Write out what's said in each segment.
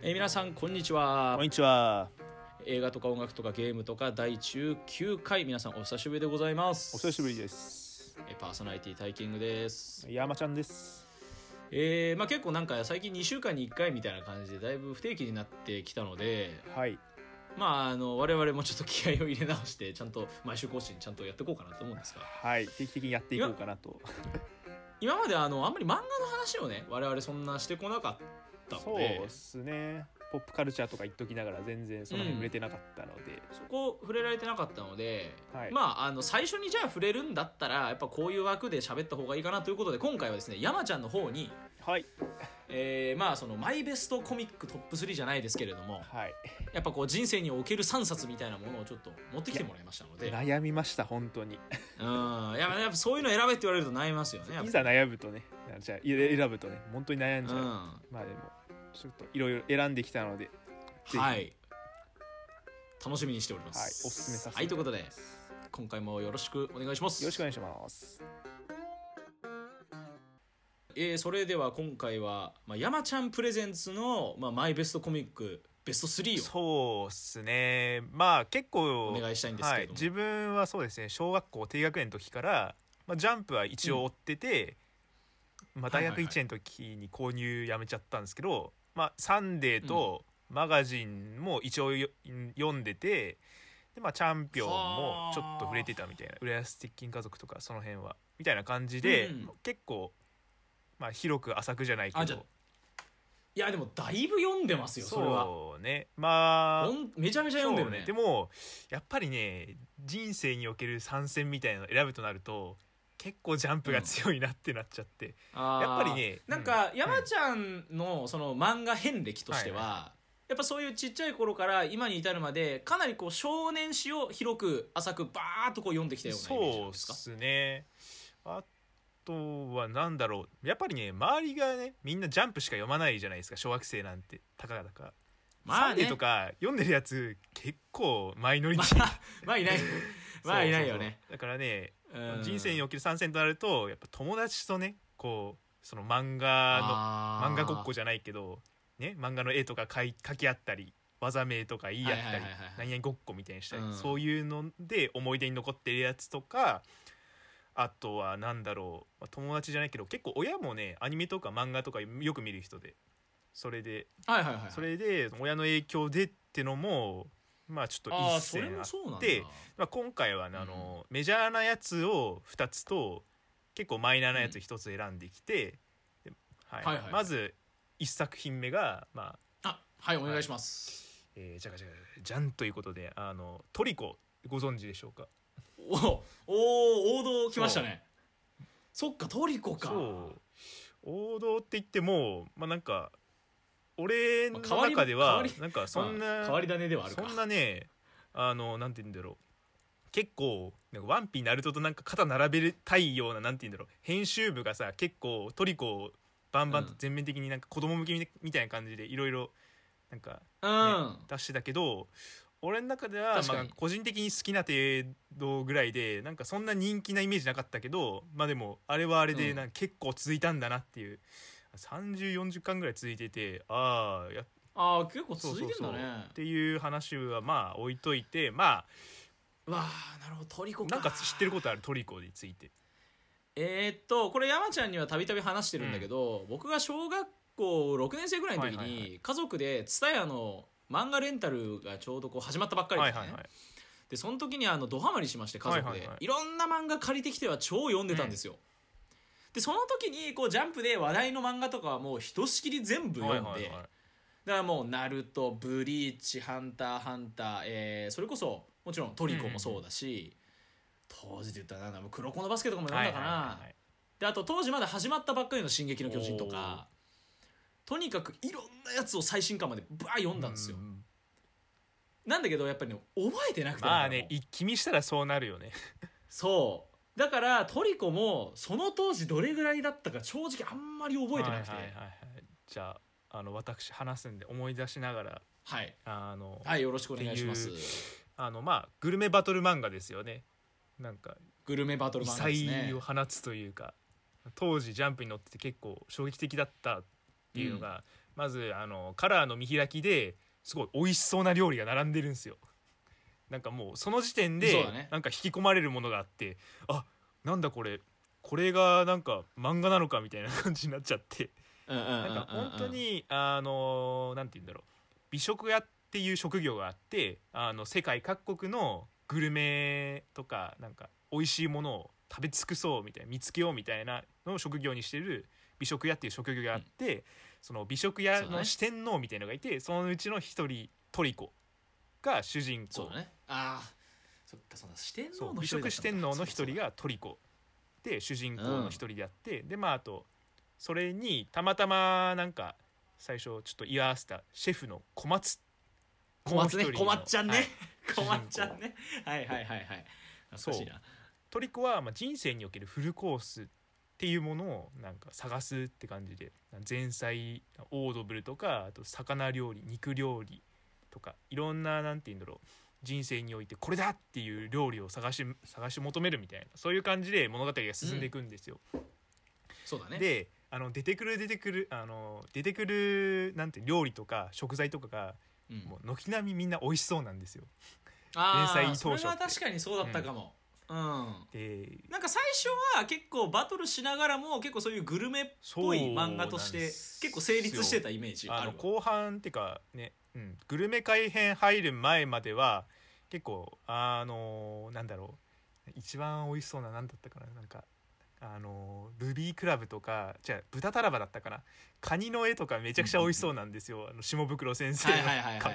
えー皆さんこんにちはこんにちは。映画とか音楽とかゲームとか第19回皆さんお久しぶりでございますお久しぶりです。えーパーソナリティタイキングです山ちゃんです。えーまあ、結構なんか最近2週間に1回みたいな感じでだいぶ不定期になってきたのではい。まああの我々もちょっと気合を入れ直してちゃんと毎週更新ちゃんとやっていこうかなと思うんですがはい。定期的にやっていこうかなと。今まであのあんまり漫画の話をね我々そんなしてこなかったのそうでですね。ポップカルチャーとか言っときながら全然その辺触れてなかったので。そこ触れられてなかったので、はいまああの最初にじゃあ触れるんだったらやっぱこういう枠で喋った方がいいかなということで今回はですね山ちゃんの方に、はい。えーまあそのマイベストコミックトップ3じゃないですけれどもはい。やっぱこう人生における3冊みたいなものをちょっと持ってきてもらいましたので 悩みました、本当に。うんやっぱやっぱそういうの選べって言われると悩みますよねいざ悩むとね、じゃあい選ぶとね、本当に悩んじゃう。うん。まあでも、ちょっといろいろ選んできたので、はい。楽しみにしております。はいおすすめさせてはいということで今回もよろしくお願いします。よろしくお願いします。えーそれでは今回は、まあ、山ちゃんプレゼンツの、まあ、マイベストコミックベスト3をそうっすね。まあ結構、お願いしたいんですけれども。はい、自分はそうですね小学校低学年の時から、まあ、ジャンプは一応追ってて、まあ、大学はいはいはい。1年の時に購入やめちゃったんですけど「まあ、サンデー」とマガジンも一応よ読んでてで、まあ、チャンピオンもちょっと触れてたみたいな「浦安鉄筋家族」とかその辺はみたいな感じで、うん。結構、まあ、広く浅くじゃないけど。いやでもだいぶ読んでますよそれはそうねまあめちゃめちゃ読んでるね。そうでもやっぱりね人生における参戦みたいなのを選ぶとなると結構ジャンプが強いなってなっちゃって、あー。やっぱりねなんか山ちゃんのその漫画遍歴としては、はやっぱそういうちっちゃい頃から今に至るまでかなりこう少年誌を広く浅くバーッとこう読んできたようなイメージなそうんですか？っすね。あとはなんだろう。やっぱりね周りがねみんなジャンプしか読まないじゃないですか小学生なんて。たかだか。まあね。サンデーとか読んでるやつ結構マイノリティ。まあまあいない。まあいないよね。そうそうそう。だからねうん。人生における参戦となるとやっぱ友達とねこうその漫画の漫画ごっこじゃないけど、ね、漫画の絵とか描き合ったり技名とか言い合ったり何々ごっこみたいにしたり、うん。そういうので思い出に残ってるやつとかあとはなんだろう、まあ友達じゃないけど結構親もねアニメとか漫画とかよく見る人で。それでそれで親の影響でってのもまあちょっと一線あってまあ、今回はねあの、メジャーなやつを2つと結構マイナーなやつ1つ選んできて、ではい。はいはいまず1作品目が、まああはいお願いします、えーじゃがじゃがじゃんということであのトリコご存知でしょうか？おお王道来ましたね。そっかトリコか。そう。王道って言ってもまあなんか俺の中ではなんかそんな、まあ変わり種ではあるか。そんなねあのなんて言うんだろう。結構なんかワンピーナルトとなんか肩並べたいようななんて言うんだろう。編集部がさ結構トリコをバンバンと全面的になんか子供向けみみたいな感じでいろいろなんか、うん、ね出してたけど俺の中ではまあ個人的に好きな程度ぐらいでなんかそんな人気なイメージなかったけどまあでもあれはあれでうん。なんか結構続いたんだなっていう3040巻ぐらい続いててああやっああ結構続いてんだね。っていう話はまあ置いといてまうわあなるほど。トリコか。あなんか知ってることある？トリコについて。えーっとこれ山ちゃんにはたびたび話してるんだけど、僕が小学校6年生ぐらいの時に家族で TSUTAYA の漫画レンタルがちょうどこう始まったばっかりですね、はいはいはい。でその時にあのドハマりしまして家族で、いはいはいはい。ろんな漫画借りてきては超読んでたんですよ、でその時にこうジャンプで話題の漫画とかはもうひとしきり全部読んで、はいはいはい。だからもう「ナルト」「ブリーチ」「ハンター」「ハンター」えーそれこそもちろんトリコもそうだし、当時で言ったらなんだもう黒子のバスケとかも読んだかな、はいはいはいはい。であと当時まだ始まったばっかりの「進撃の巨人」とかとにかくいろんなやつを最新刊までバー読んだんですよ、ううんなんだけどやっぱりね覚えてなくて。まあね一気見したらそうなるよね。そうだからトリコもその当時どれぐらいだったか正直あんまり覚えてなくて。はいはいはいはい。じゃああの私話すんで思い出しながらはい。あの、はいよろしくお願いします。あのまあグルメバトル漫画ですよね。なんかグルメバトル異漫画ですね。彩を放つというか当時ジャンプに乗ってて結構衝撃的だったっていうのが、まずあのカラーの見開きですごい美味しそうな料理が並んでるんですよなんかもうその時点でそうだね。なんか引き込まれるものがあってあなんだこれ。これがなんか漫画なのかみたいな感じになっちゃって。うんうんうんなんか本当にあのなんて言うんだろう。美食屋っていう職業があってあの世界各国のグルメとかなんか美味しいものを食べ尽くそうみたいな見つけようみたいなのを職業にしてる美食屋っていう職業があって、その美食屋そうだね。の四天王みたいなのがいてそのうちの一人トリコが主人公。そうだねああそっかそんな四天そう王の美食四天王の一人ががトリコで主人公の一人であって、でまああとそれにたまたまなんか最初ちょっと居合わせたシェフの小松小松ね小松ちゃんね、はい。小松ちゃんね。はいはいはいはい。懐かしいな。トリコはまあ人生におけるフルコースっていうものをなんか探すって感じで前菜オードブルとかあと魚料理肉料理とかいろんななんて言うんだろう人生においてこれだっていう料理を探し探し求めるみたいなそういう感じで物語が進んでいくんですよ。そうだね。であの出てくる出てくるあの出てくるなんて料理とか食材とかがうん。もう軒並みみんな美味しそうなんですよ。連載当初それは確かにそうだったかもうん。でなんか最初は結構バトルしながらも結構そういうグルメっぽい漫画として結構成立してたイメージあの後半っていうかね、うん、グルメ改編入る前までは結構あのなんだろう。一番美味しそうな何だったかな。なんかあのルビークラブとかじゃあ豚タラバだったかな。カニの絵とかめちゃくちゃ美味しそうなんですよ、あの下袋先生の描く。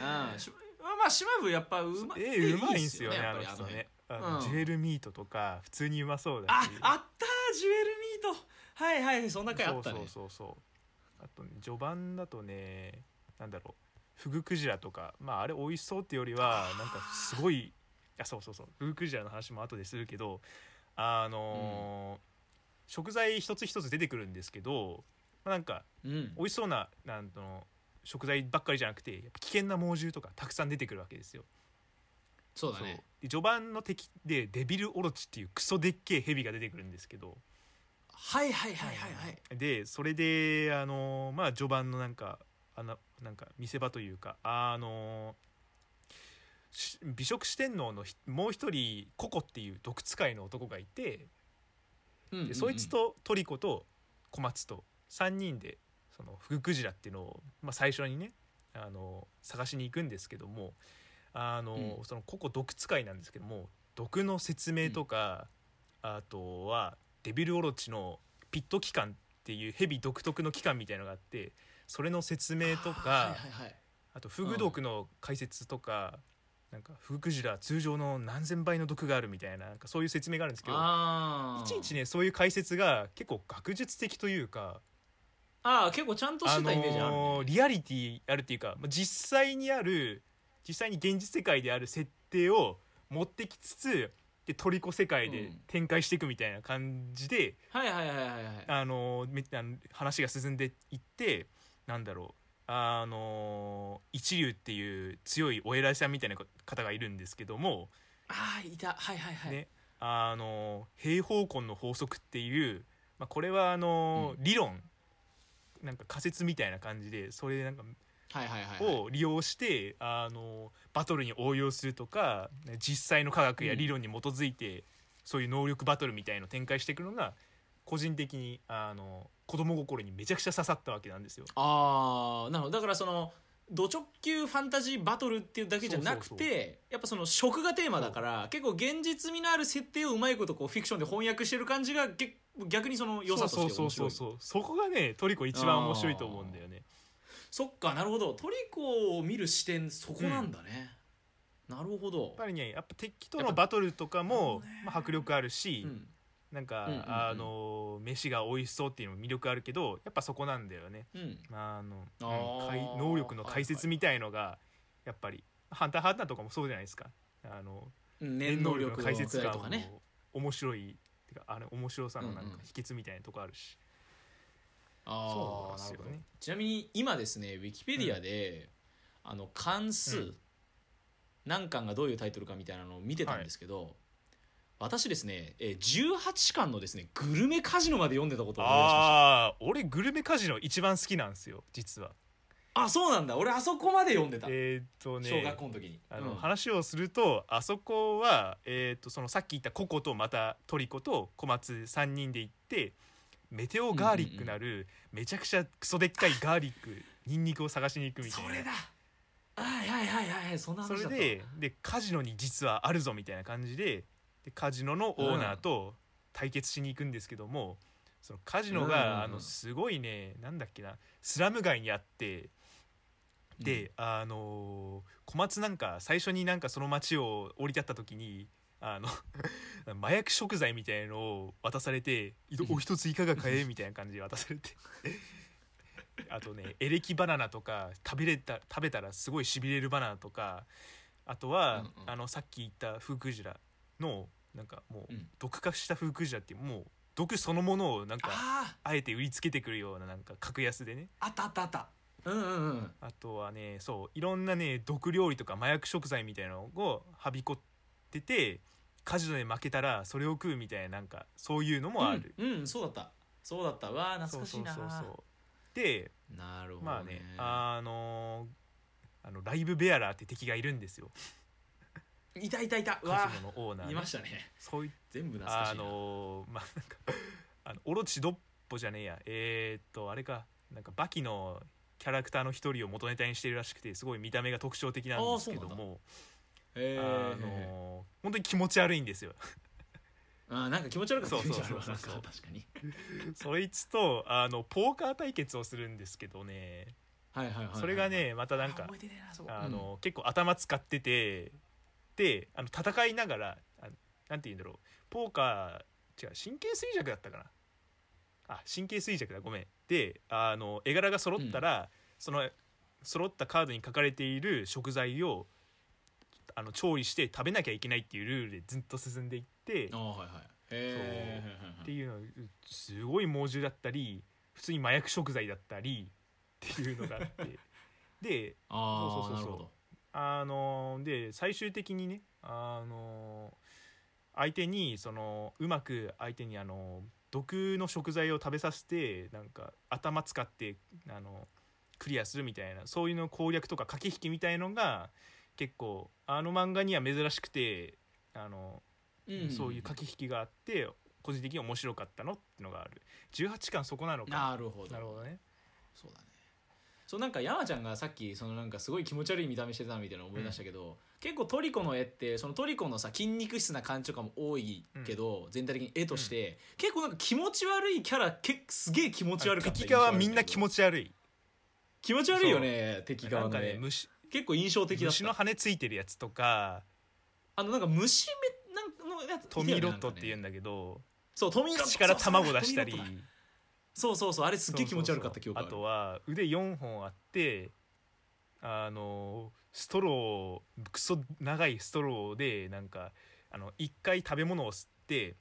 まあ島部やっぱうま絵うまいんすよねやあの人ねあのうん。ジュエルミートとか普通にうまそうだあし。あったージュエルミート。はいはいそんな回あったね。そうそうそうそう。あとね序盤だとねなんだろう。フグクジラとかまああれ美味しそうってよりはなんかすごいあそうそうそう。フグクジラの話も後でするけどあのー食材一つ一つ出てくるんですけど、まあ、なんかうん。美味しそうななんとの食材ばっかりじゃなくて危険な猛獣とかたくさん出てくるわけですよ。そうだね。で序盤の敵でデビルオロチっていうクソでっけえヘビが出てくるんですけど。はいはいはいはいはい。でそれであのまあ序盤のなんかあのなんか見せ場というかあのし美食四天王のひもう一人ココっていう毒使いの男がいてうんうんうん。でそいつとトリコと小松と3人でそのフグクジラっていうのを、まあ、最初にねあの探しに行くんですけどもあの、うん。そのココ毒使いなんですけども毒の説明とか、あとはデビルオロチのピット器官っていうヘビ独特の器官みたいのがあってそれの説明とか、あとフグ毒の解説とか、なんかフグクジラは通常の何千倍の毒があるみたいななんかそういう説明があるんですけどいちいちねそういう解説が結構学術的というか、あー結構ちゃんとしてたイメージあるね。のーリアリティあるっていうかまあ実際にある実際に現実世界である設定を持ってきつつでトリコ世界でうん。展開していくみたいな感じで、はいはいはいはいはい。あのーめあの話が進んでいってなんだろうあのー一流っていう強いお偉いさんみたいな方がいるんですけども、ああいた。はいはいはい、ねあの平方根の法則っていう、まあ、これはあの、理論なんか仮説みたいな感じでそれなんかを利用してあのバトルに応用するとか実際の科学や理論に基づいて、そういう能力バトルみたいのを展開していくのが個人的にあの子供心にめちゃくちゃ刺さったわけなんですよ。ああなるほど。だからそのド直球ファンタジーバトルっていうだけじゃなくてやっぱその食がテーマだから結構現実味のある設定をうまいことこうフィクションで翻訳してる感じがげ逆にその良さとして面白い。そうそうそうそう。そこがねトリコ一番面白いと思うんだよね。そっかなるほど。トリコを見る視点そこなんだね、なるほど。やっぱりねやっぱ敵とのバトルとかもね。まあ、迫力あるし、うん。なんか、うんうんうん。あの飯が美味しそうっていうのも魅力あるけどやっぱそこなんだよね。うん。まああのあ能力の解説みたいのがやっぱり「ハンターハンター」とかもそうじゃないですか。あのうん念能力の解説がね面白いてかあれ面白さのなんうんうん。か秘訣みたいなとこあるし、あそうあなるほどですよね。ちなみに今ですねウィキペディアで、あの関数、うん。何巻がどういうタイトルかみたいなのを見てたんですけど、私ですね、えー、18巻のですねグルメカジノまで読んでたことを思い出しました。ああ俺グルメカジノ一番好きなんですよ実は。あそうなんだ。俺あそこまで読んでた、えーっとね小学校の時に。あの、うん。話をするとあそこは、えー、とそのさっき言ったココとまたトリコと小松3人で行ってメテオガーリックなる、めちゃくちゃクソでっかいガーリックニンニクを探しに行くみたいな。それだ。はいはいはいはい。そんな話それだったででカジノに実はあるぞみたいな感じででカジノのオーナーと対決しに行くんですけども、そのカジノが、うんあのすごいねなんだっけなスラム街にあってで、あのー小松なんか最初になんかその町を降り立った時にあの麻薬食材みたいのを渡されて「いとお一ついかが買え」みたいな感じで渡されて。あとねエレキバナナとか食べれた食べたらすごいしびれるバナナとかあとは、うんうん。あのさっき言ったフクジラのなんかもううん。毒化したフクジラってもう毒そのものをなんかああえて売りつけてくるようななんか格安でね。ああったあったあった。うんうんうん。あとはねそういろんなね毒料理とか麻薬食材みたいなのをはびこっててカジノで負けたらそれを食うみたいななんかそういうのもある、うん、うんそうだった。そうだった。わあ懐かしいな。そうそうそうでなるほど、ね、まあねあのあのライブベアラーって敵がいるんですよ。いたいたいた。う カわジノのオーナーね。いましたね。そうい全部懐かしあいな、のまあなんかあのオロチドッポじゃねえや。えーっとあれか。なんかバキのキャラクターの一人を元ネタにしてるらしくてすごい見た目が特徴的なんですけどあー。あーの本当に気持ち悪いんですよ。あーなんか気持ち悪かった。そうそうそうそう。確かに。そいつとあのポーカー対決をするんですけどね。はいはいはいはいそれがねまたなんかあ覚えてねえなそこ。あの、結構頭使っててであの戦いながらあなんて言うんだろう。ポーカー違う神経衰弱だったかな。あ神経衰弱だごめん。であの絵柄が揃ったら、その揃ったカードに書かれている食材をあの調理して食べなきゃいけないっていうルールでずっと進んでいってうんああはいはい。へえっていうのすごい猛獣だったり普通に麻薬食材だったりっていうのがあって。でああそうそうそうそう。あので最終的にねあの相手にそのうまく相手にあの毒の食材を食べさせてなんか頭使ってあのクリアするみたいなそういうの攻略とか駆け引きみたいのが結構あの漫画には珍しくてあの、うんそういう駆け引きがあって個人的に面白かったのってのがある。18巻そこなのか。なるほど。なるほどね。そうだね。そうなんか山ちゃんがさっきそのなんかすごい気持ち悪い見た目してたみたいなの思い出したけど、結構トリコの絵ってそのトリコのさ筋肉質な感じとかも多いけど、全体的に絵として、結構なんか気持ち悪いキャラけすげえ気持ち悪かった敵側みんな気持ちち悪い気持ち悪いよね敵なんか側の絵ね虫結構印象的だった。虫の羽ついてるやつとか。あのなんか虫目なんのやつトミーロットってう言うんだけどそうトミーロット。口から卵出したり。そうそうそうあれすっげえ気持ち悪かった記憶ある。あとは腕4本あってあのストロークソ長いストローでなんかあの1回食べ物を吸って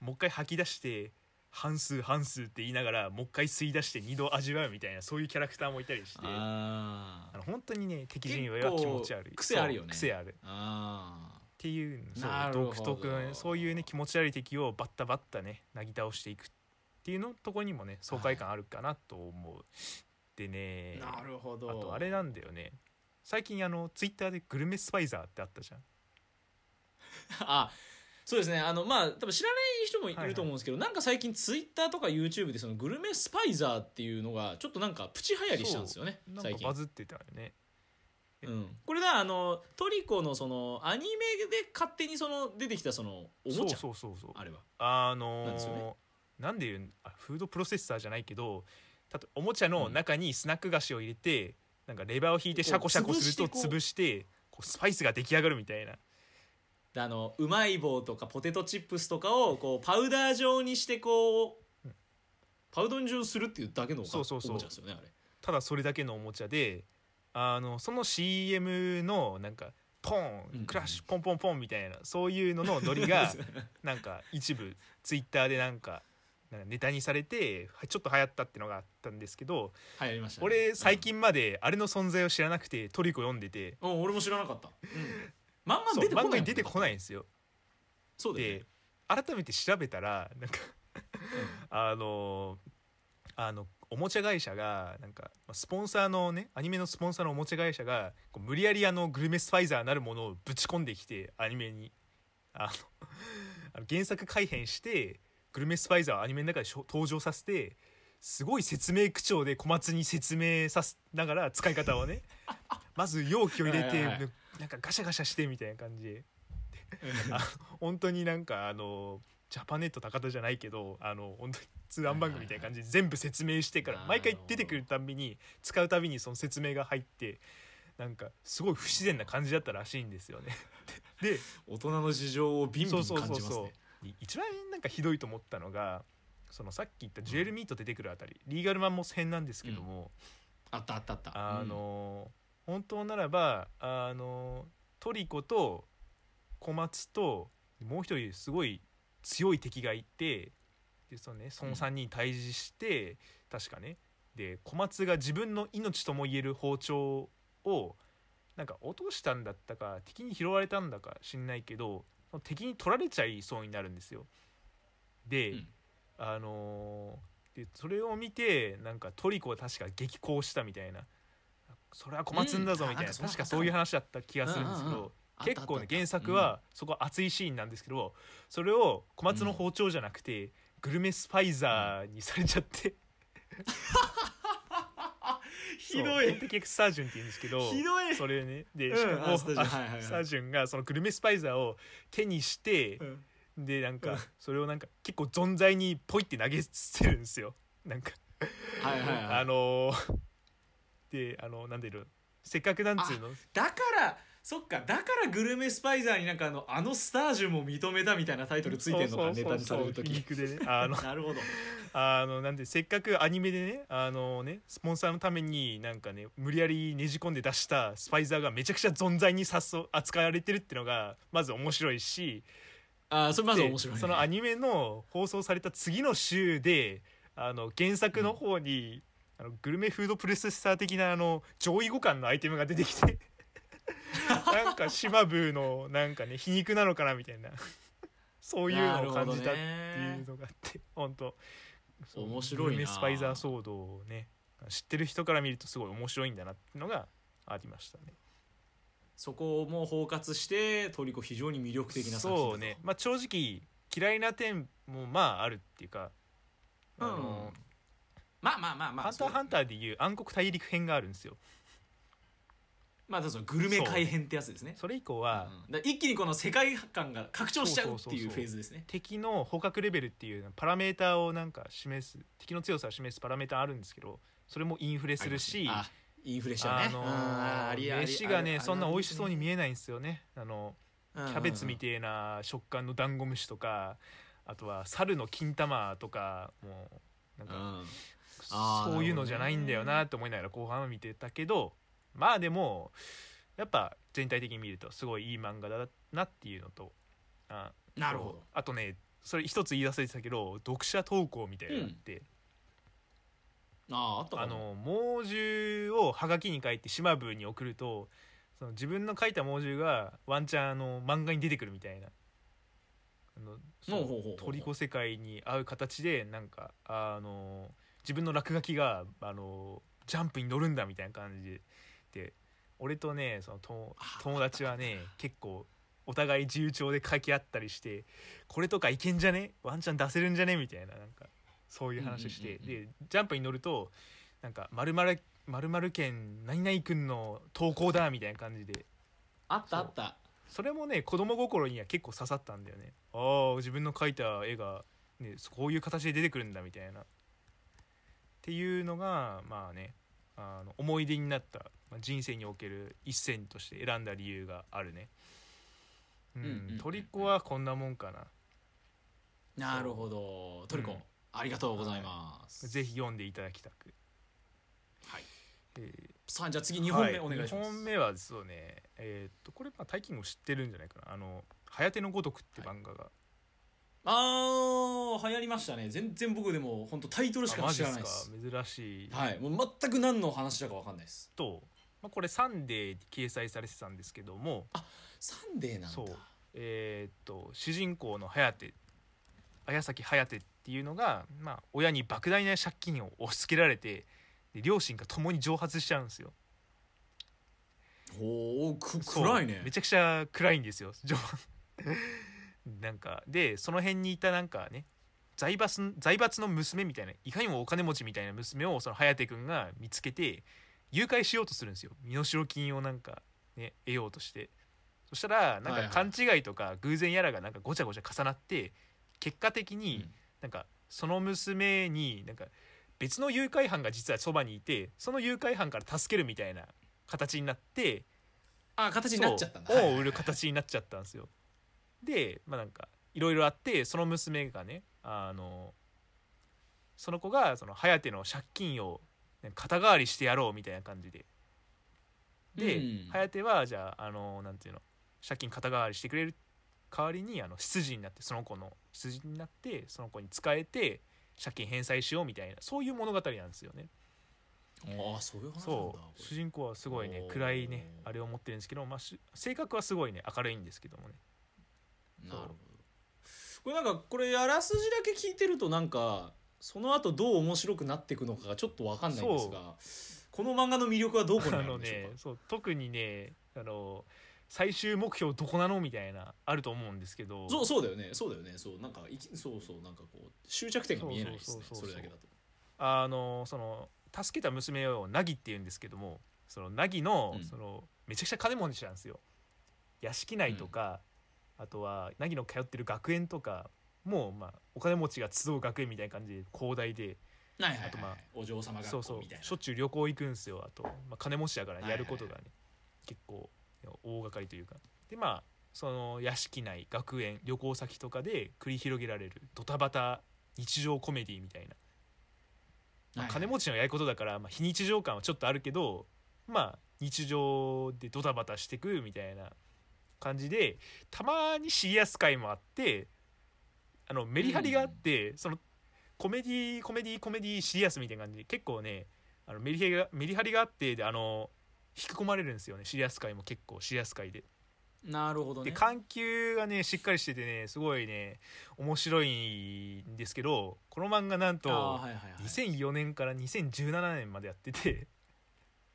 もう一回吐き出して半数半数って言いながらもう一回吸い出して2度味わうみたいなそういうキャラクターもいたりして。あの本当にね敵陣営は気持ち悪い。癖あるよね。癖ある。あっていうそう独特のねそういうね気持ち悪い敵をバッタバッタねなぎ倒していくっていうのとこにもね爽快感あるかなと思う、でねーなるほど。あとあれなんだよね。最近あのツイッターでグルメスパイザーってあったじゃん。あそうですね。あのまあ多分知らない人もいると思うんですけど、なんか最近ツイッターとか YouTube でそのグルメスパイザーっていうのがちょっとなんかプチ流行りしたんですよね最近。かバズってたよね。うん、これだあのトリコのそのアニメで勝手にその出てきたそのおもちゃそうそうそうそう。あれは。あのーなんですよね。なんで言うんあフードプロセッサーじゃないけどたとおもちゃの中にスナック菓子を入れて、なんかレバーを引いてシャコシャコすると潰潰してこうスパイスが出来上がるみたいな。であのうまい棒とかポテトチップスとかをこうパウダー状にしてこうパウダー状にするっていうだけのおそうそうそう。おもちゃですよねあれただそれだけのおもちゃであのその CM のなんかポンクラッシュポンポンポンみたいなそういうののノリが なんか一部ツイッターでなんかなんかネタにされてはちょっと流行ったってのがあったんですけど流行りましたね俺最近まであれの存在を知らなくてトリコ読んでて俺も知らなかった、うん、漫画出て漫画に出てこないんですよ。そうだよね。で改めて調べたらなんか あのあのおもちゃ会社がなんかまあスポンサーのねアニメのスポンサーのおもちゃ会社がこう無理やりあのグルメスパイザーなるものをぶち込んできてアニメに。あの 原作改編してグルメスパイザーをアニメの中でしょ登場させてすごい説明口調で小松に説明させながら使い方をね まず容器を入れてはいはいはいなんかガシャガシャしてみたいな感じ。本当になんかあのジャパネット高田じゃないけどあの本当に通販番組みたいな感じで全部説明してから毎回出てくるたんびに使うたびにその説明が入ってなんかすごい不自然な感じだったらしいんですよね。で大人の事情をビンビンそうそう感じますそうそうね一番なんかひどいと思ったのがそのさっき言ったジュエルミート出てくるあたり、リーガルマンモス編なんですけども、あったあったあった。あの本当ならばあのトリコと小松ともう一人すごい強い敵がいてでそのね。その3人対峙して、確かね。で小松が自分の命ともいえる包丁をなんか落としたんだったか敵に拾われたんだか知んないけど敵に取られちゃいそうになるんですよ。で、うん。あのーでそれを見てなんかトリコは確か激高したみたいなそれは小松んだぞみたいな、確かそういう話だった気がするんですけど、結構ね原作はそこ熱いシーンなんですけどそれを小松の包丁じゃなくて、グルメスパイザーにされちゃって、ひどい。結局スタージュンって言うんですけどひどい。それね。でうんしかも、あスタージュンがそのグルメスパイザーを手にして、うん。でなんかうん。それをなんか結構存在にポイって投げ捨てるんですよ。なんか。はいはいはい。あのーであのなんでるせっかくなんつうの？だからそっかだからグルメスパイザーになんかあのあのスタージュも認めたみたいなタイトルついてんのかネタにされる皮時肉でね。あの なるほど。あのなんでせっかくアニメでねあのねスポンサーのためになんかね無理やりねじ込んで出したスパイザーがめちゃくちゃ存在にさっそ扱われてるっていうのがまず面白いし。あーそれまずで面白い、ね、そのアニメの放送された次の週であの原作の方に、あのグルメフードプロセッサー的なあの上位互換のアイテムが出てきて なんか島ブーのなんかね皮肉なのかなみたいな。そういうのを感じたっていうのがあって本当。面白いな。グルメスパイザー騒動をね知ってる人から見るとすごい面白いんだなっていうのがありましたね。そこも包括してトリコ非常に魅力的なそうね、まあ、正直嫌いな点もまああるっていうか、あのうんまあまあまあまあ。ハンターハンターでいう暗黒大陸編があるんですよ。まあそのグルメ改編ってやつですね。それ以降は、うん。だから一気にこの世界観が拡張しちゃうっていうフェーズですね。敵の捕獲レベルっていうパラメーターをなんか示す敵の強さを示すパラメーターあるんですけどそれもインフレするしあインフレしちゃうね。あのうんありあり飯がねそんな美味しそうにあ見えないんですよね。あのキキャベツみてえな食感のダンゴムシとかあとは猿の金玉とかもうなんかそういうのじゃないんだよなって思いながら後半は見てたけどまあでもやっぱ全体的に見るとすごいいい漫画だなっていうのとあなるほど。あとねそれ一つ言い忘れてたけど読者投稿みたいなのがあって、あーあったかなあの猛獣をはがきに書いて島部に送るとその自分の書いた猛獣がワンチャンあの漫画に出てくるみたいな。あのトリコ世界に合う形でなんかあの自分の落書きがあのジャンプに乗るんだみたいな感じで。で俺とねその友達はね結構お互い自由帳で書き合ったりしてこれとかいけんじゃね？ワンチャン出せるんじゃね？みたいななんかそういう話して、でジャンプに乗るとなんかまるまるまるまる県何々くんの投稿だみたいな感じで。あったあった。それもね子供心には結構刺さったんだよね。ああ自分の描いた絵が、ね、こういう形で出てくるんだみたいなっていうのがまあねあの思い出になった、まあ、人生における一戦として選んだ理由があるね。うん、うんうんうんトリコはこんなもんかな。なるほど。トリコ、うん。ありがとうございます、ぜひ読んでいただきたく、はい。えさあじゃあ次ー2本目はい。お願いします、2本目はそうね。えーっとこれまあ大金も知ってるんじゃないかな。あの「はやてのごとく」って漫画が、あー流行りましたね。全然僕でも本当タイトルしか知らないです。すか？珍しい。はい。もう全く何の話だか分かんないです。と、まあ、これ「サンデー」に掲載されてたんですけども。サンデーなんだ。そう。えーっと主人公の颯綾崎颯っていうのが、まあ、親に莫大な借金を押し付けられてで両親が共に蒸発しちゃうんですよ。おお暗いね。めちゃくちゃ暗いんですよ なんかでその辺にいたなんかね財閥財閥の娘みたいないかにもお金持ちみたいな娘をその颯君が見つけて誘拐しようとするんですよ。身代金をなんかね得ようとして。そしたらなんか勘違いとか偶然やらがなんかごちゃごちゃ重なって結果的にうん。なんかその娘になんか別の誘拐犯が実はそばにいてその誘拐犯から助けるみたいな形になってあ形になっちゃったんだ。を売る形になっちゃったんですよでまあなんかいろいろあってその娘がねあのその子がその颯の借金をね肩代わりしてやろうみたいな感じで。でうん。颯はじゃああのなんていうの借金肩代わりしてくれる代わりにあの執事になってその子の執事になってその子に仕えて借金返済しようみたいなそういう物語なんですよね。ああそういう話なんだそう。これ。主人公はすごいね暗いねあれを持ってるんですけど、まあ、し性格はすごいね明るいんですけどもねなるほど。これなんかこれあらすじだけ聞いてるとなんかその後どう面白くなっていくのかがちょっと分かんないんですがこの漫画の魅力はどこにあるんでしょうか？ねそう特にねあの最終目標どこなの？みたいなあると思うんですけど。そうそうだよね。そうだよね。そうなんかいきそうそうなんかこう終着点が見えないですね。それだけだと。あのその助けた娘をナギって言うんですけどもそのナギの,、うん。そのめちゃくちゃ金持ちなんですよ。屋敷内とか、あとはナギの通ってる学園とかも、まあ、お金持ちが集う学園みたいな感じで広大ではいはいはいあとまあお嬢様そうそうしょっちゅう旅行行くんですよあと、まあ、金持ちだからはいやることがね、結構大掛かりというか。でまあその屋敷内学園旅行先とかで繰り広げられるドタバタ日常コメディみたいな、まあはいはい。金持ちのやることだから、まあ、非日常感はちょっとあるけどまあ日常でドタバタしてくみたいな感じでたまにシリアス回もあってあのメリハリがあって、そのコメディコメディコメディシリアスみたいな感じで結構ねあのメリハリがメリハリがあってであの引き込まれるんですよねシリアス回も結構シリアス回で。なるほどね。で緩急がねしっかりしててねすごいね面白いんですけどこの漫画なんとはいはいはい。2004年から2017年までやってて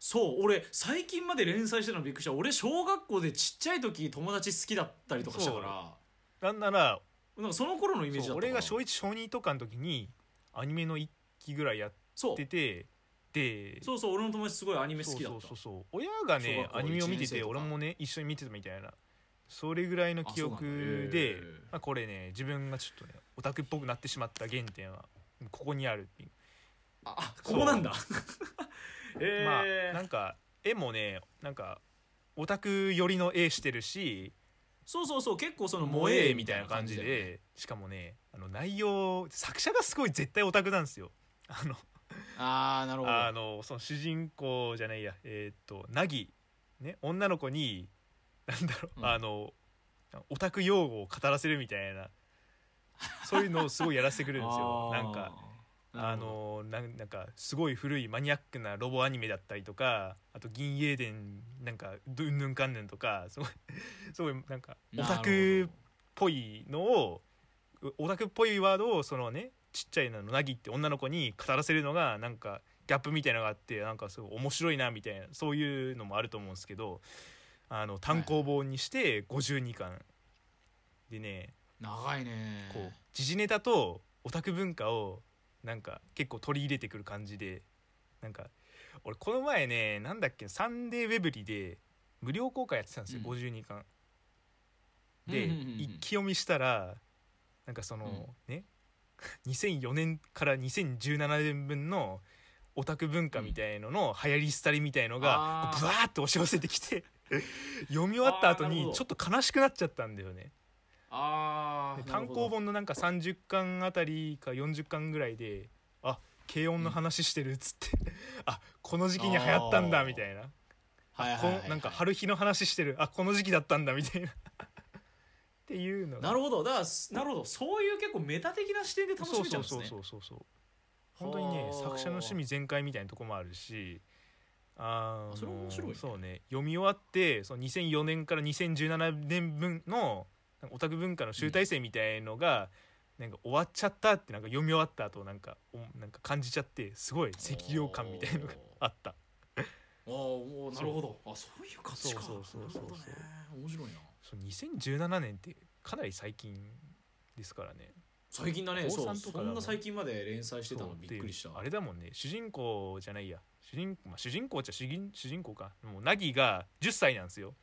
そう俺最近まで連載してたのびっくりした。俺小学校でちっちゃい時友達好きだったりとかしたから。なんならなんかその頃のイメージだった俺が小正1小2とかの時にアニメの1期ぐらいやっててでそうそう俺の友達すごいアニメ好きだった。そうそうそうそう。親が小ねアニメを見てて俺もね一緒に見てたみたいな。それぐらいの記憶でー。まあ、これね自分がちょっとねオタクっぽくなってしまった原点はここにあるっていう。ああここなんだ へまあえなんか絵もねなんかオタク寄りの絵してるしそうそうそう結構その萌萌えみたいなえみたいな感じで。しかもねあの内容作者がすごい絶対オタクなんですよ。あのああなるほど。あのその主人公じゃないや。えーっとナギね女の子になんだろう、うん。あのオタク用語を語らせるみたいな。そういうのをすごいやらせてくれるんですよ。なんかなあのなんなんかすごい古いマニアックなロボアニメだったりとかあと銀英伝なんかうんぬんかんぬんとかすごい すごいなんかオタクっぽいのをオタクっぽいワードをそのねちっちゃいのナギって女の子に語らせるのがなんかギャップみたいなのがあってなんかすごい面白いなみたいなそういうのもあると思うんですけどあの単行本にして52巻でね長いね。こう時事ネタとオタク文化をなんか結構取り入れてくる感じでなんか俺この前ねなんだっけサンデーウェブリで無料公開やってたんですよ、うん。52巻。で、うんうんうんうん。一気読みしたらなんかその、ね 2004年から2017年分のオタク文化みたいのの流行り廃りみたいのがブワーって押し寄せてきて 読み終わった後にちょっと悲しくなっちゃったんだよね。あ単行本のなんか30巻あたりか40巻ぐらいであ軽音の話してるっつって、あこの時期に流行ったんだみたいな。はいはいはいはい。なんか春日の話してる。あこの時期だったんだみたいな。っていうのが。なるほど。だからすなるほど。そういう結構メタ的な視点で楽しめちゃうんですね。そうそうそうそうそう本当にねはあ作者の趣味全開みたいなとこもあるしあのそれ面白いね。そうね。読み終わってその2004年から2017年分のオタク文化の集大成みたいのが、なんか終わっちゃったってなんか読み終わった後なんかおなんか感じちゃってすごい赤涼感みたいのがあった。ああなるほど。あそういう感じか。そうそうそうそうね面白いなそう2017年ってかなり最近ですからね。最近だね。高そうそんな最近まで連載してたのびっくりした。であれだもんね。主人公じゃないや。主人,、まあ、主人公っちゃ主人主人公か。もうナギが10歳なんですよ。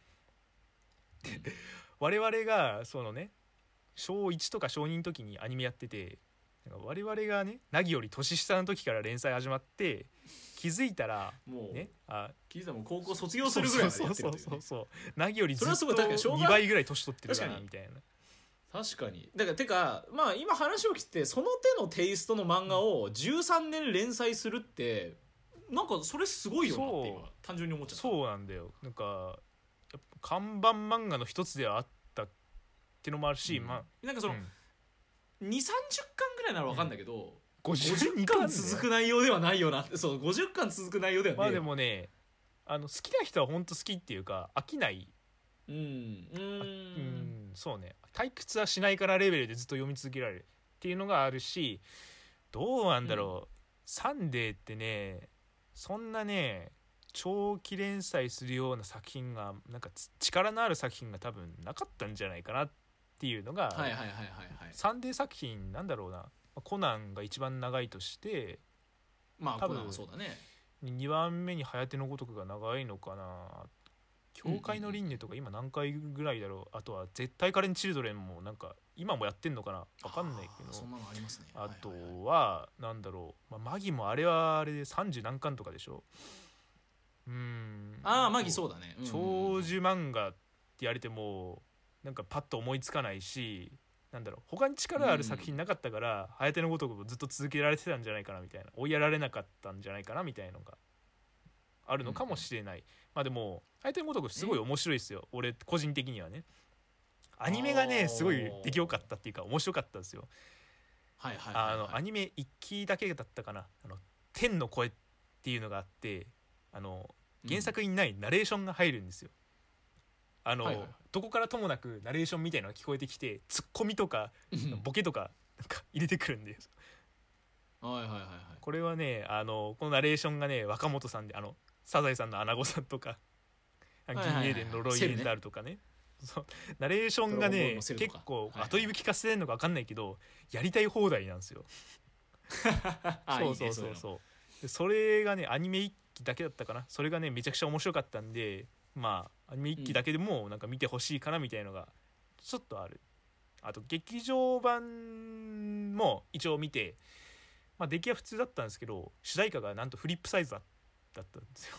で 我々がそのね小1とか小2の時にアニメやってて我々がねナギより年下の時から連載始まって気づいたらもう、ねあ気づいたらもう高校卒業するぐらいまでやってるそうそうそうそうナギよりずっとそれはすごい確かに小学2倍ぐらい年取ってるか確かに。なみたいな。確かに。だからてかまあ今話を聞いてその手のテイストの漫画を13年連載するってなんかそれすごいよなって今単純に思っちゃった。そうなんだよ。なんか看板漫画の一つではあったってのもあるし、うん。まあなんかその、うん。2 3 0巻ぐらいなら分かんないけど、52 50巻続く内容ではないよなそう50巻続く内容ではね。まあでもねあの好きな人は本当好きっていうか飽きない。うん。ううん。ん。そうね。退屈はしないからレベルでずっと読み続けられるっていうのがあるしどうなんだろう、サンデーってねそんなね長期連載するような作品がなんかつ力のある作品が多分なかったんじゃないかなっていうのが、サンデー作品なんだろうな。コナンが一番長いとして多分まあコナンはそうだね。2番目に「颯のごとく」が長いのかな「教会の輪廻」とか今何回ぐらいだろう。あとは「絶対カレンチルドレン」もなんか今もやってんのかな。分かんないけど。あとはいはいはいはなんだろう、まあ、マギもあれはあれで30何巻とかでしょうん。ああマギそうだね。うん。長寿漫画って言われてもなんかパッと思いつかないしなんだろう他に力ある作品なかったから「颯、のごとく」をずっと続けられてたんじゃないかなみたいな。追いやられなかったんじゃないかなみたいなのがあるのかもしれない、まあでも「颯のごとく」すごい面白いですよ。俺個人的にはね。アニメがねすごい出来よかったっていうか面白かったんですよ。はいはいはいはい。あのアニメ1期だけだったかな「あの天の声」っていうのがあってあの原作にないナレーションが入るんですよ。あの、はいはい。はいどこからともなくナレーションみたいのが聞こえてきてツッコミとかうん。ボケとかなんか入れてくるんですはいはいはいはい。これはねあのこのナレーションがね若本さんであのサザエさんのアナゴさんとかいはいはい銀英伝のロイエンダールとかね。そう。ナレーションがね結構はいはいアドリブ聞かせてるのか分かんないけどやりたい放題なんですよ。あそうそうそうそう。でそれがねアニメ1期だけだったかな。それがねめちゃくちゃ面白かったんでまあアニメ1期だけでもなんか見てほしいかなみたいのがちょっとある。あと劇場版も一応見て、まあ、出来は普通だったんですけど主題歌がなんとフリップサイズだだったんですよ。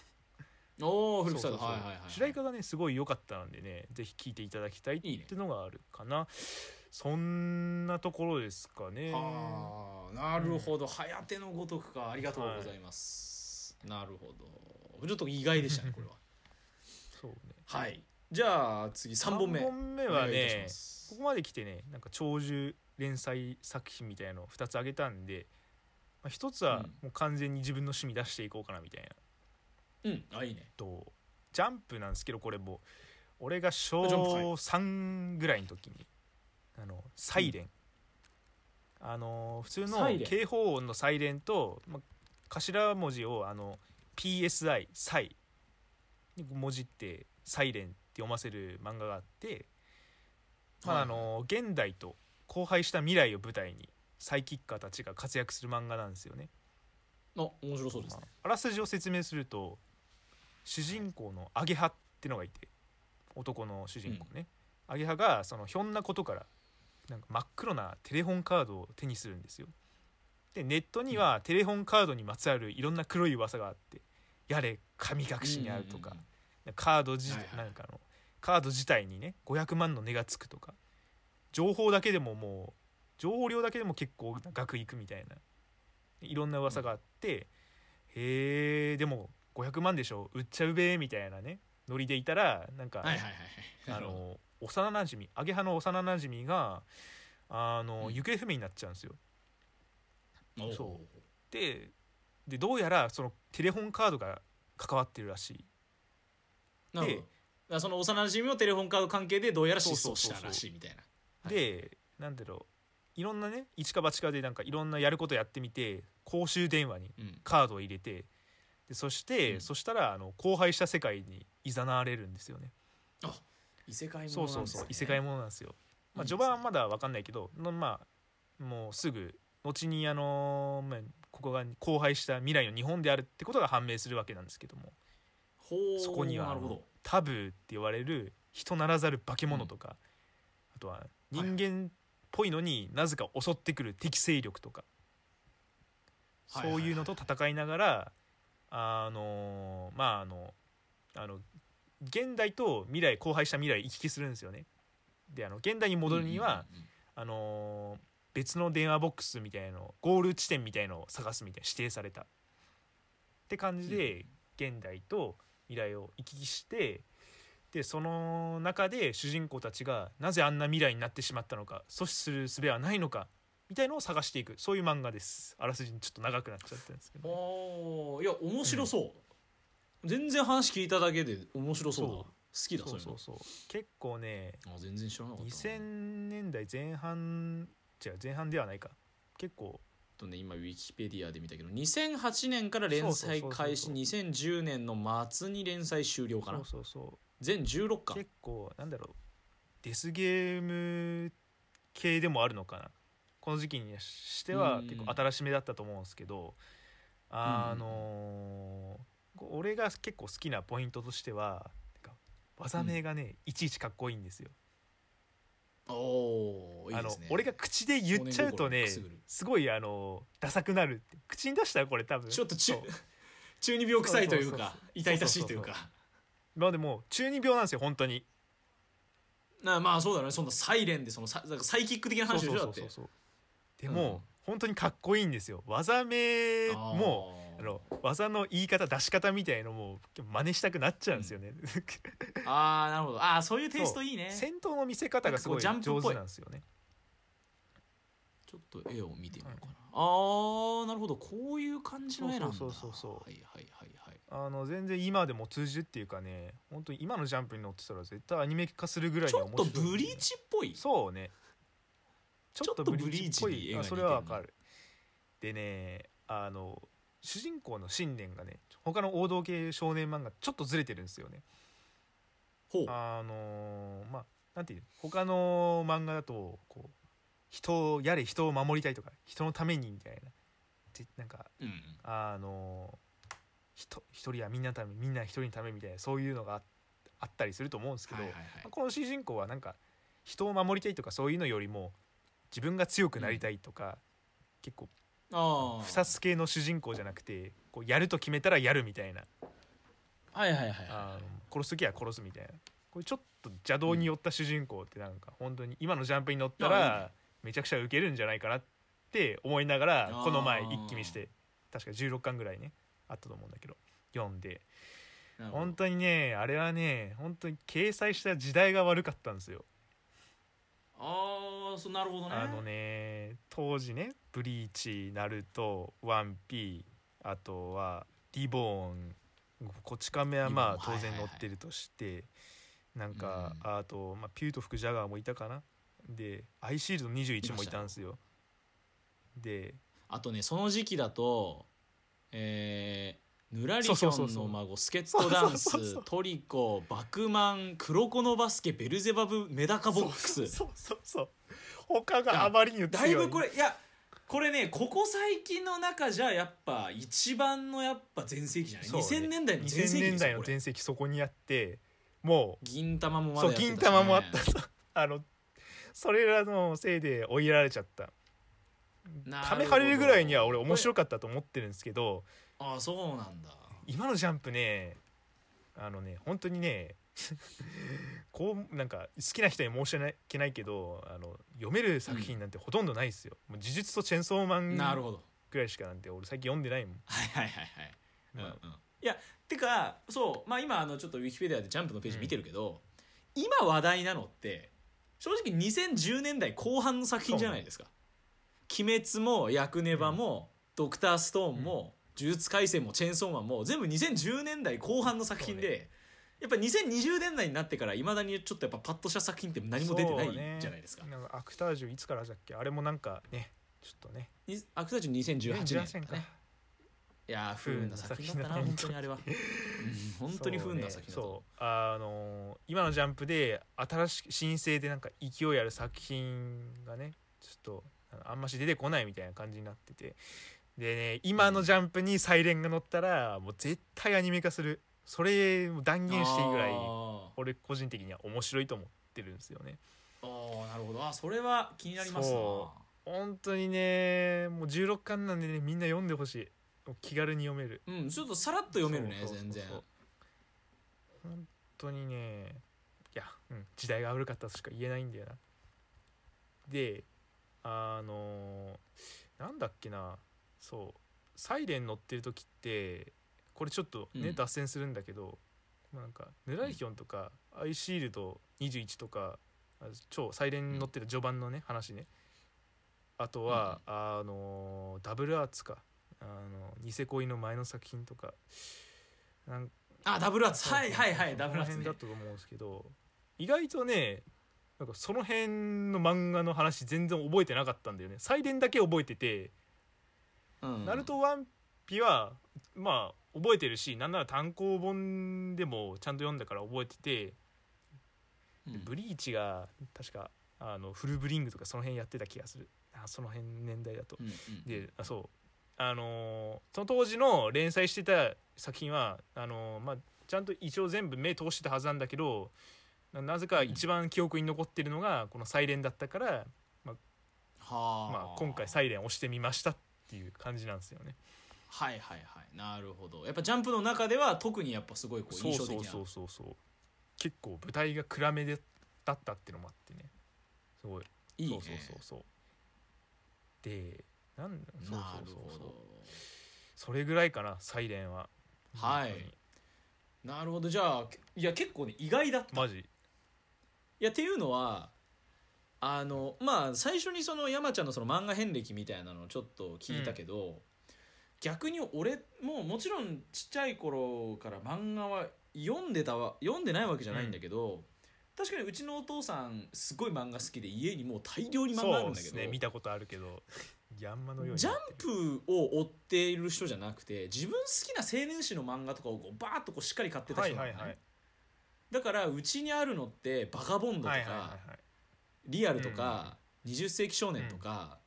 おおフリップサイドそうそうそうはいはいはい。主題歌がねすごい良かったのでねぜひ聴いていただきたいっていいねいうのがあるかな。そんなところですかね。はあなるほど。颯のごとくか。ありがとうございます、なるほど。ちょっと意外でしたね これは。そうね。はい。じゃあ次3本目。3本目はねここまで来てねなんか長寿連載作品みたいなのを2つ挙げたんで、まあ、1つはうん。もう完全に自分の趣味出していこうかなみたいな、うん。あいいね。とジャンプなんですけどこれも。俺が小ジャンプはい。3ぐらいの時に「あのサイレン」あの普通の警報音のサイレンと、まあ、頭文字をあの PSI サイ。に文字ってサイレンって読ませる漫画があって、まあはいあの現代と荒廃した未来を舞台にサイキッカーたちが活躍する漫画なんですよね。あ面白そうですね。まああらすじを説明すると主人公のアゲハってのがいて男の主人公ね、アゲハがそのひょんなことからなんか真っ黒なテレホンカードを手にするんですよでネットにはテレホンカードにまつわるいろんな黒い噂があってやれ神隠しにあるとか、カード自、はいはい。なんかあのカード自体にね500万の値がつくとか情報だけでももう情報量だけでも結構な額いくみたいないろんな噂があって、へえでも500万でしょ売っちゃうべみたいなねノリでいたらなんか、はいはいはいあの幼なじみアゲハの幼なじみがあの、うん。行方不明になっちゃうんですよ。そう。ででどうやらそのテレホンカードが関わってるらしい。なるその幼馴染をテレフォンカード関係でどうやら失踪したらしいみたいな。はい。でなんだろう。いろんなね一か八かでなんかいろんなやることやってみて公衆電話にうん。カードを入れてでそして、うん。そしたらあの荒廃した世界に誘われるんですよね。異世界もそうそうそう異世界もものなんですよ。まあ、いいですね。序盤はまだ分かんないけどのまあもうすぐ後にあのまあここが荒廃した未来の日本であるってことが判明するわけなんですけども。そこにはタブーって言われる人ならざる化け物とか、あとは人間っぽいのになぜか襲ってくる敵勢力とか、はいはいはい。そういうのと戦いながらあのまああのあの現代と未来荒廃した未来行き来するんですよね。であの現代に戻るには、うんうんうん。あのー別の電話ボックスみたいなのゴール地点みたいのを探すみたいな指定された。って感じで現代と未来を行き来してでその中で主人公たちがなぜあんな未来になってしまったのか阻止する術はないのかみたいのを探していく。そういう漫画です。あらすじにちょっと長くなっちゃったんですけどおーいや面白そう、全然話聞いただけで面白そうだそう。好きだそそうそうそう。結構ねあ全然知らなかったな。2000年代前半違う前半ではないか。結構。とね今ウィキペディアで見たけど2008年から連載開始そう2010年の末に連載終了かな。そうそうそう。全16巻結構なんだろう。デスゲーム系でもあるのかな。この時期にしてはうん。結構新しめだったと思うんですけどあのー俺が結構好きなポイントとしては技名がね、いちいちかっこいいんですよ。おおいいあのですね。俺が口で言っちゃうとね少年心くすぐる。すごいあのダサくなるって。口に出したらこれ多分ちょっと中そう。中二病臭いというそうそうかそう。痛々しいというか。まあでも中二病なんですよ本当に。なまあそうだね。そんなサイレンでそのササイキック的な話でしょだって。うでも、うん。本当にかっこいいんですよ。技名もあの技の言い方出し方みたいのも真似したくなっちゃうんですよね、あーなるほど。あーそういうテイストいいね。戦闘の見せ方がすごい上手なんですよね。ちょっと絵を見てみようかな、あーなるほど。こういう感じの絵なんだ。そうそうそうそう。はいはいはいはい。あの全然今でも通じるっていうかね本当に今のジャンプに載ってたら絶対アニメ化するぐらいちょっとに面白いブリーチっぽい？そうね。ちょっとブリーチっぽちょっとブリーチに絵が似てるいあそれはわかる。でねあの主人公の信念がね他の王道系少年漫画ちょっとずれてるんですよね。ほう。あのーまあなんていうの他の漫画だとこう人をやれ人を守りたいとか人のためにみたいな。でなんかうんあの一人はみんなのためみんな一人のためみたいなそういうのがああったりすると思うんですけど、はいはいはい。まあこの主人公はなんか人を守りたいとかそういうのよりも自分が強くなりたいとか、結構ああ不殺系の主人公じゃなくてこうやると決めたらやるみたいな。はいはいはいあの殺す時は殺すみたいな。これちょっと邪道に寄った主人公ってなんか本当に今のジャンプに乗ったらね。めちゃくちゃウケるんじゃないかなって思いながらこの前一気見して確か16巻ぐらいねあったと思うんだけど。読んで。本当にねあれはね本当に掲載した時代が悪かったんですよ。ああそうなるほどね。あのね当時ね「ブリーチ」「ナルト」「ワンピー」あとは「リボーン」こち亀はまあリボーン当然はいはいはい。載ってるとして、なんか、うん。あと、まあ、ピュート吹くジャガーもいたかな。でアイシールド21もいたんですよ。であとねその時期だとえー、ぬらりひょんの孫スケットダンストリコバクマン黒子のバスケベルゼバブメダカボックス。そうそうそう。他があまりにだいぶこれいやこれねここ最近の中じゃやっぱ一番のやっぱ全盛期じゃない、ね。2000年代の全盛2000期年代の全盛期そこにあってもう銀玉もまだね。銀玉もあった あのそれらのせいで追いやられちゃった。ため張れるぐらいには俺面白かったと思ってるんですけどああそうなんだ。今のジャンプねあのね本当にね こうなんか好きな人に申し訳ないけどあの読める作品なんてほとんどないですよ、もう呪術とチェンソーマンなるほど。ぐらいしかなんて俺最近読んでないもん、はいはいはいはい。うん。うんまあいやてかそうまあ今あのちょっとウィキペディアでジャンプのページ見てるけど、今話題なのって正直2010年代後半の作品じゃないですか「鬼滅」も「ヤクネバ」も「ドクターストーン」も「呪術廻戦」も「チェーンソーマン」も全部2010年代後半の作品で、やっぱ2020年代になってからいまだにちょっとやっぱパッとした作品って何も出てないじゃないですか,、なんかアクタージュいつからだっけ？あれもなんかねちょっとね。にアクタージュ2018年18年か。ねいやー不運な作品だったな本当にあれは、うん本当に不運な作品だそう,、と。そう。あのー今のジャンプで新しく新生でなんか勢いある作品がねちょっとあんまし出てこないみたいな感じになっててでね今のジャンプにサイレンが乗ったらもう絶対アニメ化する。それも断言していいぐらいあ俺個人的には面白いと思ってるんですよね。ーあーなるほど。あそれは気になりますな。そ本当にねもう16巻なんでねみんな読んでほしい。気軽に読める。うんちょっとさらっと読めるね全然。本当にねいや、うん、時代が悪かったとしか言えないんだよな。であのなんだっけなそう「サイレン乗ってる時ってこれちょっとね、うん。脱線するんだけどまあなんかヌライヒョンとか、アイシールド21とかあ超サイレン乗ってる序盤のね話ね。あとは、あのダブルアーツか。あのニセ恋の前の作品とか。なんあダブルアーツ。はいはいはいそダブルアーツの辺だったと思うんですけど意外とねなんかその辺の漫画の話全然覚えてなかったんだよね。サイレンだけ覚えててうん。ナルトワンピはまあ覚えてるしなんなら単行本でもちゃんと読んだから覚えてて、うん。ブリーチが確かあのフルブリングとかその辺やってた気がする。あその辺年代だと。うんうんであそう。あのーその当時の連載してた作品はあのーまあちゃんと一応全部目通してたはずなんだけどななぜか一番記憶に残ってるのがこの「サイレン」だったから、はあ、まあ、今回「サイレン」を押してみましたっていう感じなんですよね。はいはいはい。なるほど。やっぱジャンプの中では特にやっぱすごいこうそう印象的なそうそう。そうそう結構舞台が暗めでだったっていうのもあってね。すごい。いいね。そうそうそうそう。でなんそうなるそうそう。そうほど。それぐらいかな「サイレンは」はい。なるほど。じゃあいや結構ね意外だった。マジ。いやっていうのはあのまあ最初にその山ちゃんのその漫画遍歴みたいなのをちょっと聞いたけど、逆に俺ももちろんちっちゃい頃から漫画は読んでたわ読んでないわけじゃないんだけど、確かにうちのお父さんすごい漫画好きで家にもう大量に漫画あるんだけど、ね見たことあるけどヤンマのように。ジャンプを追っている人じゃなくて自分好きな青年誌の漫画とかをこうバーッとこうしっかり買ってたは人なのね、いはいはい。だからうちにあるのってバカボンドとか、はいはいはいはいリアルとか、20世紀少年とか、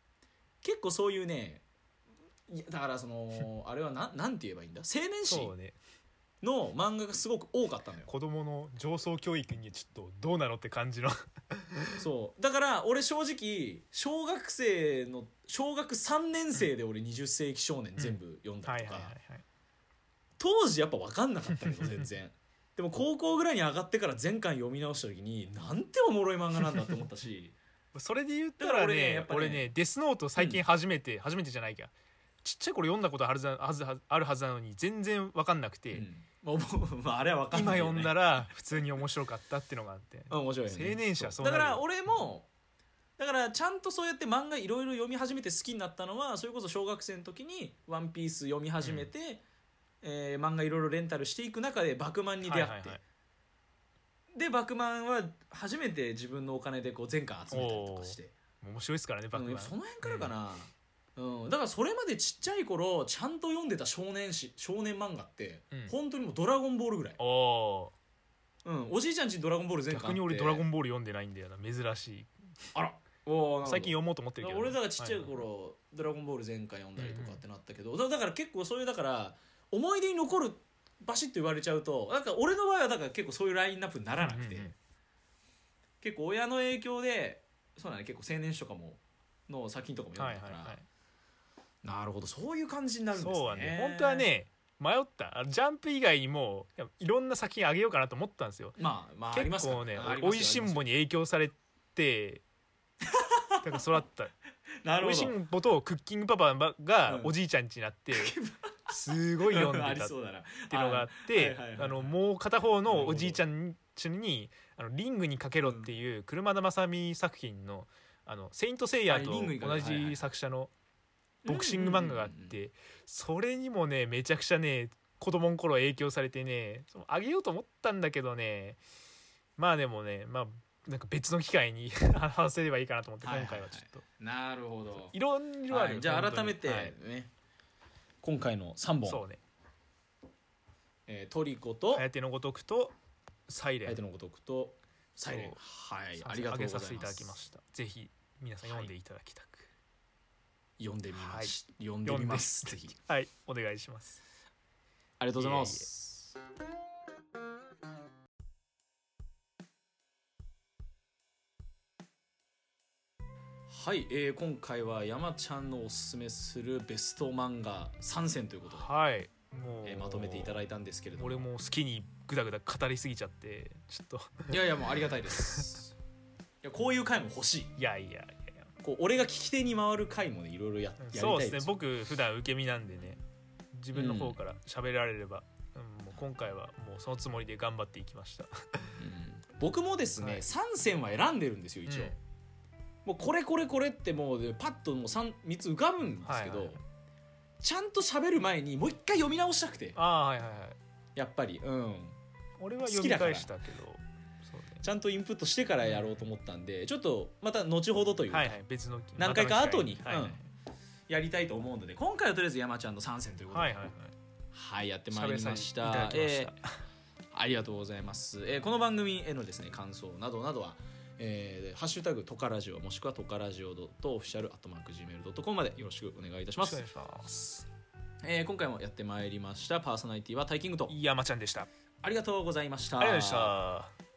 結構そういうねだからその あれはなんなんて言えばいいんだ？青年誌そうね。の漫画がすごく多かったのよ。子供の上層教育にちょっとどうなのって感じの。そう。だから俺正直小学生の小学3年生で俺20世紀少年全部読んだとか当時やっぱ分かんなかったけど全然 でも高校ぐらいに上がってから全巻読み直した時になんておもろい漫画なんだって思ったし。それで言ったららね俺ねね俺ねデスノート最近初めて、初めてじゃないか。ちっちゃい頃読んだことあるはずはずあるはずなのに全然分かんなくて、うん。あ あれは分かん今ないね。読んだら普通に面白かったっていうのがあって。うん面白いよね。青年誌はそうだから俺もだからちゃんとそうやって漫画いろいろ読み始めて好きになったのはそれこそ小学生の時に「ワンピース読み始めて、えー漫画いろいろレンタルしていく中で「バクマン」に出会って、はいはいはい。で「バクマン」は初めて自分のお金でこう全巻集めたりとかして、面白いですからねバクマン。うんその辺からかな、うん。だからそれまでちっちゃい頃ちゃんと読んでた少年誌少年漫画って、うん。本当にもう「ドラゴンボール」ぐらい、おおうん、おじいちゃんちに「ドラゴンボール」全巻逆に俺「ドラゴンボール」読んでないんだよな珍しい。あら。最近読もうと思ってるけど俺だからちっちゃいは頃「ドラゴンボール」全巻読んだりとかってなったけど、だだから結構そういうだから思い出に残るバシッと言われちゃうとなんか俺の場合はだから結構そういうラインナップにならなくて、うんうんうん。結構親の影響でそうだね結構青年誌とかもの作品とかもい読んだから、はいはいはい。なるほどそういう感じになるんですね。そうはね。本当はね迷った。ジャンプ以外にもいろんな作品あげようかなと思ったんですよ。まあまあ結構ねおいしんぼに影響されて だから育った。なるほど。おいしんぼとクッキングパパがうん。おじいちゃん家になってすごい読んあでたっていうのがあっはいてもう片方のおじいちゃん家に「あのリングにかけろ」っていう車田正美作品の「あのセイント・セイヤ」とはいリングにかけ同じ作者のボクシング漫画があってそれにもねめちゃくちゃね子供の頃影響されてねそのあげようと思ったんだけどねまあでもねまあなんか別の機会に話せればいいかなと思って今回はちょっと、なるほど。いろいろあるよ、はいじゃあ改めてはい。ね、今回の3本。そうね。えートリコと「颯のごとく」と「サイレン。相手のごとくとサイレン。はいありがとうございます。させていただきました。ぜひ皆さん読んでいただきたく。読んでみます、読んでみます。ぜひ。はい、お願いします。ありがとうございますはい、えー今回は山ちゃんのおすすめするベスト漫画3選ということで、はい。もう、えーまとめていただいたんですけれども。俺も好きにグダグダ語りすぎちゃってちょっと。いやいやもうありがたいです。いやこういう回も欲しい。いやいやいやいや。こう俺が聞き手に回る回もねいろいろややりたいそうでですすね。僕普段受け身なんでね。自分の方から喋られれば、うんもう今回はもうそのつもりで頑張っていきました。うん。僕もですね、はい。3選は選んでるんですよ一応、うんもうこれこれこれってもうでパッともう 3, 3つ浮かぶんですけど、はいはいちゃんと喋る前にもう一回読み直したくて。ああはいはいはい。やっぱり。うん。俺は読み返したけどそうね。ちゃんとインプットしてからやろうと思ったんでちょっとまた後ほどというか、はいはい別の何回か後にまたの機会。はいやりたいと思うので今回はとりあえず山ちゃんの3選ということで。はいはいはい。はいやってまいりました。ました。えーありがとうございます、えーこの番組へのですね感想などなどはえーハッシュタグトカラジオもしくはトカラジオドットオフィシャルアットマーク Gmail.com までよろしくお願いいたします。よろしくお願い。しますえー今回もやってまいりました。パーソナリティはタイキングと。山ちゃんでした。あありがとうございました。りがとうございました